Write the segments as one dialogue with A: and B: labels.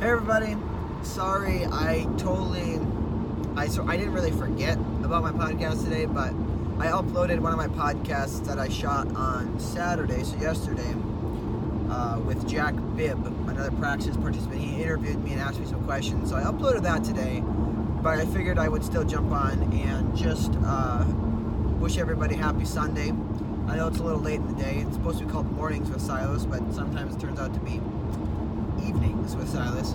A: Hey everybody, sorry I totally I so I didn't really forget about my podcast today, but I uploaded one of my podcasts that I shot on Saturday, so yesterday, uh, with Jack Bibb, another Praxis participant. He interviewed me and asked me some questions, so I uploaded that today. But I figured I would still jump on and just uh, wish everybody happy Sunday. I know it's a little late in the day. It's supposed to be called mornings with Silas, but sometimes it turns out to be evenings with Silas.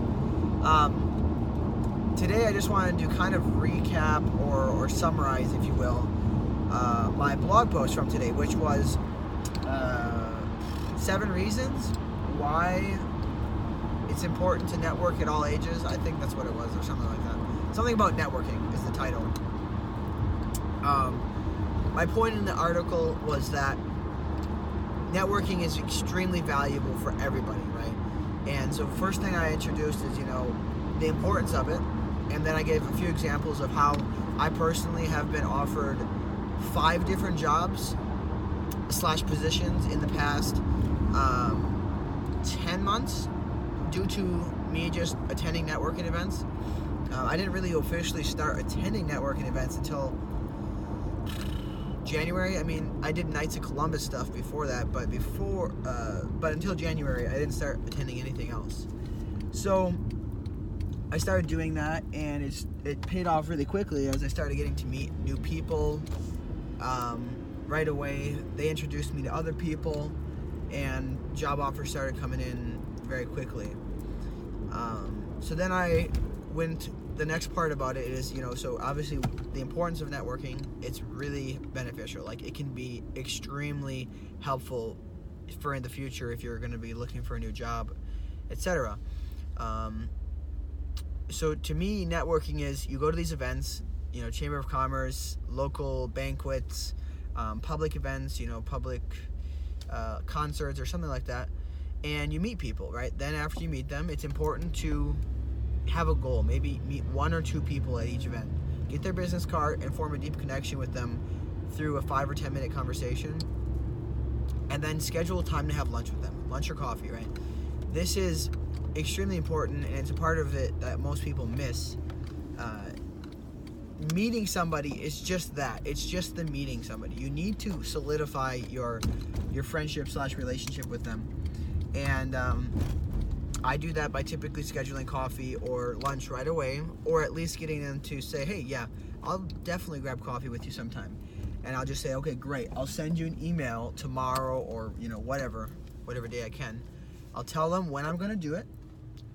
A: Um, today, I just wanted to kind of recap or, or summarize, if you will, uh, my blog post from today, which was uh, seven reasons why it's important to network at all ages. I think that's what it was, or something like that. Something about networking is the title. Um, my point in the article was that networking is extremely valuable for everybody, right? And so, first thing I introduced is, you know, the importance of it. And then I gave a few examples of how I personally have been offered five different jobs slash positions in the past um, 10 months due to me just attending networking events. Uh, I didn't really officially start attending networking events until January. I mean, I did Knights of Columbus stuff before that, but before, uh, but until January, I didn't start attending anything else. So I started doing that, and it's it paid off really quickly as I started getting to meet new people. Um, right away, they introduced me to other people, and job offers started coming in very quickly. Um, so then I went the next part about it is you know so obviously the importance of networking it's really beneficial. Like it can be extremely helpful for in the future if you're going to be looking for a new job etc um, so to me networking is you go to these events you know chamber of commerce local banquets um, public events you know public uh, concerts or something like that and you meet people right? Then after you meet them it's important to have a goal. Maybe meet one or two people at each event. Get their business card and form a deep connection with them through a five or ten minute conversation. And then schedule time to have lunch with them, lunch or coffee, right? This is extremely important, and it's a part of it that most people miss. Uh, meeting somebody is just that. It's just the meeting somebody. You need to solidify your your friendship slash relationship with them, and um, I do that by typically scheduling coffee or lunch right away, or at least getting them to say, hey, yeah, I'll definitely grab coffee with you sometime. And I'll just say, okay, great. I'll send you an email tomorrow or, you know, whatever, whatever day I can. I'll tell them when I'm going to do it,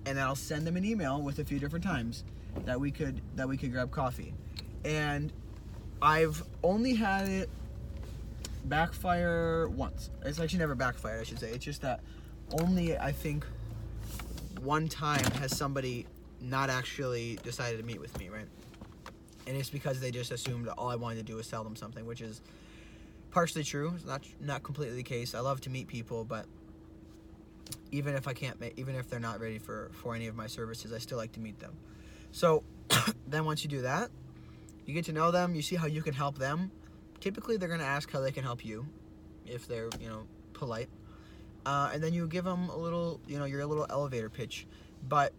A: and then I'll send them an email with a few different times that we could that we could grab coffee. And I've only had it backfire once. It's actually never backfired, I should say. It's just that only I think one time has somebody not actually decided to meet with me, right? And it's because they just assumed all I wanted to do was sell them something, which is partially true. It's not not completely the case. I love to meet people, but even if I can't, even if they're not ready for for any of my services, I still like to meet them. So then once you do that, you get to know them. You see how you can help them. Typically, they're gonna ask how they can help you, if they're you know polite uh, and then you give them a little, you know, your little elevator pitch. But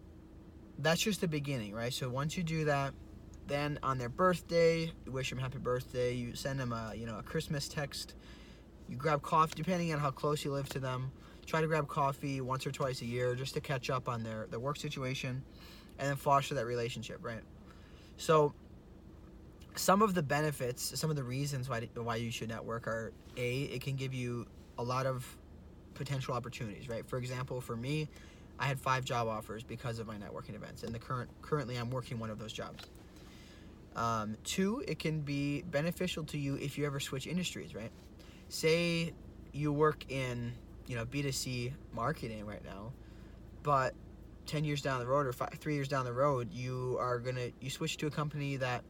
A: that's just the beginning, right? So once you do that, then on their birthday, you wish them happy birthday. You send them a, you know, a Christmas text. You grab coffee, depending on how close you live to them. Try to grab coffee once or twice a year just to catch up on their, their work situation, and then foster that relationship, right? So some of the benefits, some of the reasons why why you should network are a it can give you a lot of potential opportunities, right? For example, for me, I had five job offers because of my networking events, and the current currently I'm working one of those jobs. Um, two, it can be beneficial to you if you ever switch industries, right? Say you work in you know B2C marketing right now, but 10 years down the road or five, three years down the road, you are gonna you switch to a company that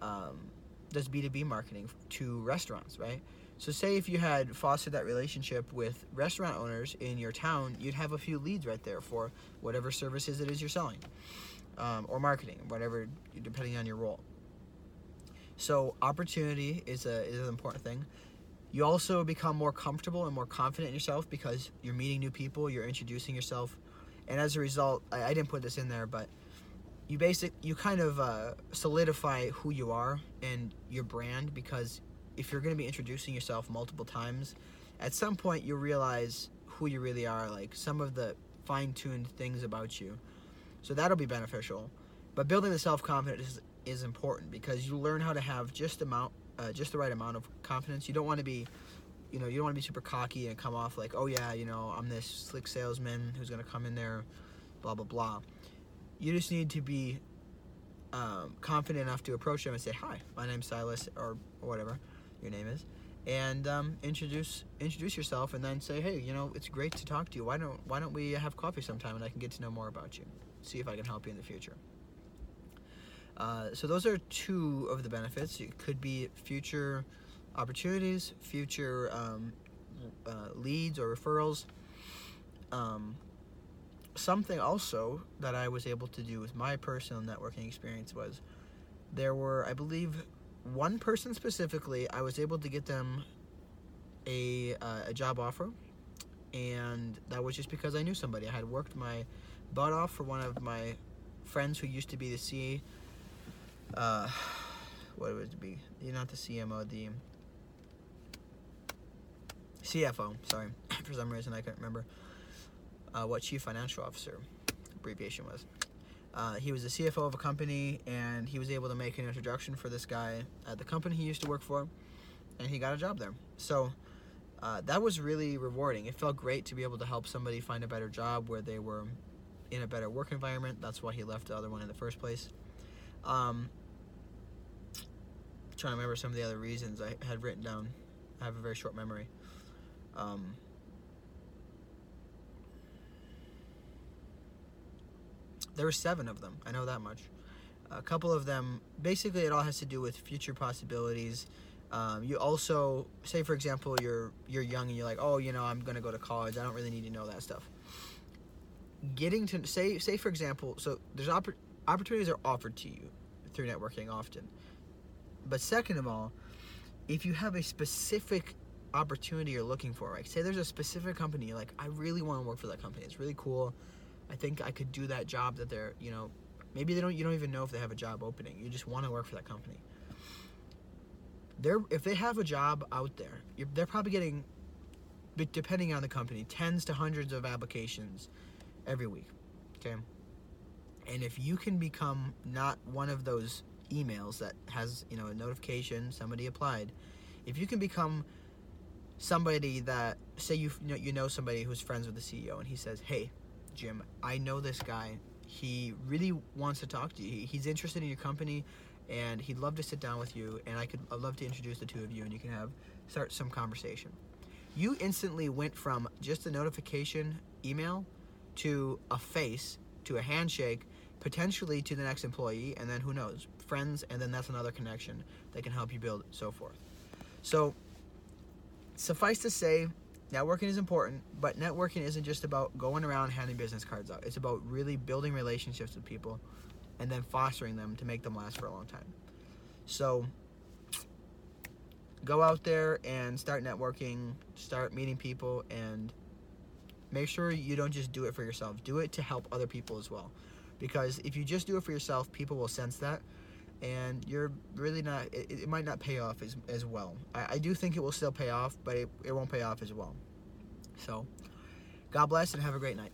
A: um, does B2B marketing to restaurants, right? So, say if you had fostered that relationship with restaurant owners in your town, you'd have a few leads right there for whatever services it is you're selling um, or marketing, whatever, depending on your role. So, opportunity is, a, is an important thing. You also become more comfortable and more confident in yourself because you're meeting new people, you're introducing yourself, and as a result, I, I didn't put this in there, but you basic you kind of uh, solidify who you are and your brand because if you're going to be introducing yourself multiple times, at some point you'll realize who you really are, like some of the fine-tuned things about you. So that'll be beneficial. But building the self-confidence is, is important because you learn how to have just amount, uh, just the right amount of confidence. You don't want to be, you know, you don't want to be super cocky and come off like, oh yeah, you know, I'm this slick salesman who's gonna come in there, blah blah blah. You just need to be um, confident enough to approach them and say, hi, my name's Silas, or, or whatever your name is, and um, introduce introduce yourself, and then say, hey, you know, it's great to talk to you. Why don't Why don't we have coffee sometime, and I can get to know more about you, see if I can help you in the future. Uh, so those are two of the benefits. It could be future opportunities, future um, uh, leads or referrals. Um, something also that I was able to do with my personal networking experience was there were, I believe, one person specifically, I was able to get them a, uh, a job offer, and that was just because I knew somebody. I had worked my butt off for one of my friends who used to be the C. Uh, what would it be? Not the CMO, the CFO. Sorry, for some reason I couldn't remember uh, what Chief Financial Officer abbreviation was. Uh, he was the CFO of a company, and he was able to make an introduction for this guy at the company he used to work for, and he got a job there. So uh, that was really rewarding. It felt great to be able to help somebody find a better job where they were in a better work environment. That's why he left the other one in the first place. Um, trying to remember some of the other reasons I had written down. I have a very short memory. Um, There were seven of them. I know that much. A couple of them, basically, it all has to do with future possibilities. Um, you also say, for example, you're you're young and you're like, oh, you know, I'm gonna go to college. I don't really need to know that stuff. Getting to say say for example, so there's oppor- opportunities are offered to you through networking often. But second of all, if you have a specific opportunity you're looking for, right? Say there's a specific company, like, I really want to work for that company. It's really cool. I think I could do that job that they're, you know, maybe they don't you don't even know if they have a job opening. You just want to work for that company. They're if they have a job out there, they're probably getting depending on the company, tens to hundreds of applications every week. Okay? And if you can become not one of those emails that has, you know, a notification somebody applied, if you can become somebody that say you you know, you know somebody who's friends with the CEO and he says, "Hey, Jim, I know this guy. He really wants to talk to you. he's interested in your company, and he'd love to sit down with you. And I could, I'd love to introduce the two of you, and you can have start some conversation. You instantly went from just a notification email to a face to a handshake, potentially to the next employee, and then who knows, friends, and then that's another connection that can help you build so forth. So, suffice to say, networking is important, but networking isn't just about going around handing business cards out. It's about really building relationships with people and then fostering them to make them last for a long time. So go out there and start networking, start meeting people and make sure you don't just do it for yourself. Do it to help other people as well. Because if you just do it for yourself, people will sense that and you're really not it, it might not pay off as, as well. I, I do think it will still pay off but it, it won't pay off as well. So god bless and have a great night